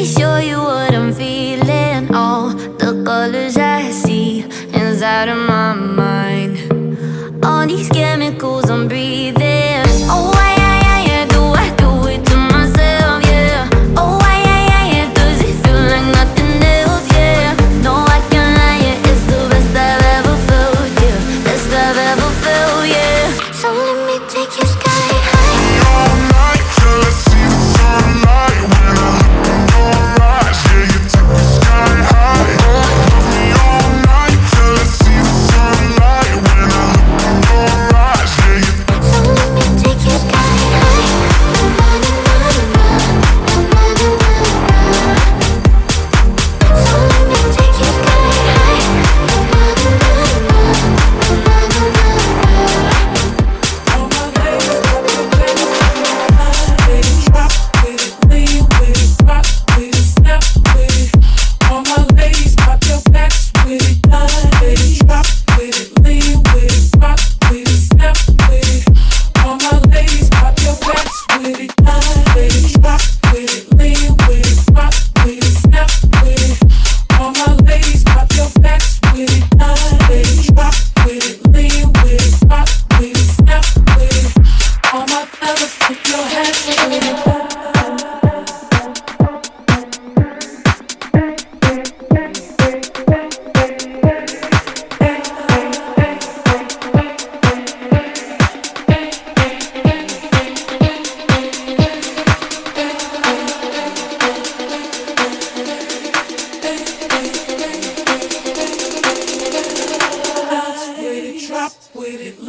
me show you what I'm feeling. All the colors I see inside of my mind. On these.